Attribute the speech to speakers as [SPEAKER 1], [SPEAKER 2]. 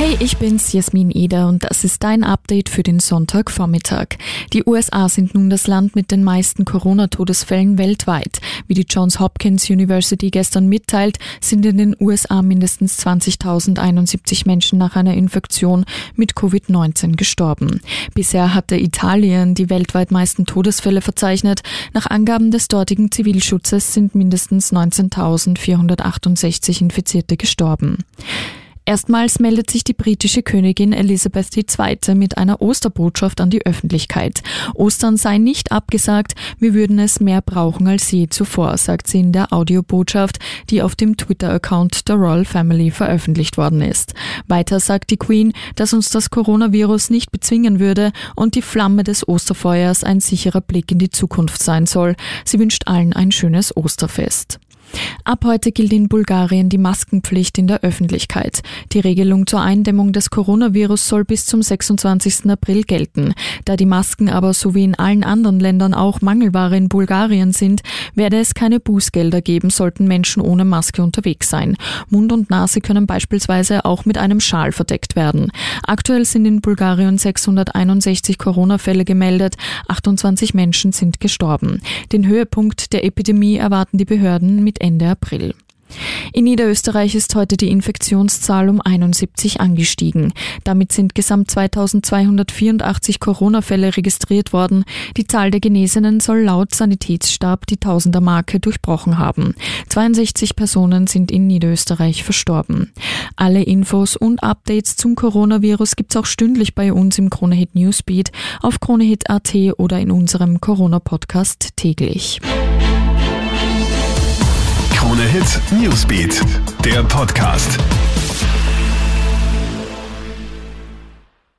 [SPEAKER 1] Hey, ich bin's, Jasmin Eder, und das ist dein Update für den Sonntagvormittag. Die USA sind nun das Land mit den meisten Corona-Todesfällen weltweit. Wie die Johns Hopkins University gestern mitteilt, sind in den USA mindestens 20.071 Menschen nach einer Infektion mit Covid-19 gestorben. Bisher hatte Italien die weltweit meisten Todesfälle verzeichnet. Nach Angaben des dortigen Zivilschutzes sind mindestens 19.468 Infizierte gestorben. Erstmals meldet sich die britische Königin Elisabeth II. mit einer Osterbotschaft an die Öffentlichkeit. Ostern sei nicht abgesagt, wir würden es mehr brauchen als je zuvor, sagt sie in der Audiobotschaft, die auf dem Twitter-Account der Royal Family veröffentlicht worden ist. Weiter sagt die Queen, dass uns das Coronavirus nicht bezwingen würde und die Flamme des Osterfeuers ein sicherer Blick in die Zukunft sein soll. Sie wünscht allen ein schönes Osterfest. Ab heute gilt in Bulgarien die Maskenpflicht in der Öffentlichkeit. Die Regelung zur Eindämmung des Coronavirus soll bis zum 26. April gelten. Da die Masken aber so wie in allen anderen Ländern auch Mangelware in Bulgarien sind, werde es keine Bußgelder geben, sollten Menschen ohne Maske unterwegs sein. Mund und Nase können beispielsweise auch mit einem Schal verdeckt werden. Aktuell sind in Bulgarien 661 Corona-Fälle gemeldet, 28 Menschen sind gestorben. Den Höhepunkt der Epidemie erwarten die Behörden mit Ende April. In Niederösterreich ist heute die Infektionszahl um 71 angestiegen. Damit sind gesamt 2284 Corona-Fälle registriert worden. Die Zahl der Genesenen soll laut Sanitätsstab die Tausender-Marke durchbrochen haben. 62 Personen sind in Niederösterreich verstorben. Alle Infos und Updates zum Coronavirus gibt's auch stündlich bei uns im Kronehit Newsbeat, auf kronehit.at oder in unserem Corona-Podcast täglich.
[SPEAKER 2] Krone Hit Newsbeat, der Podcast.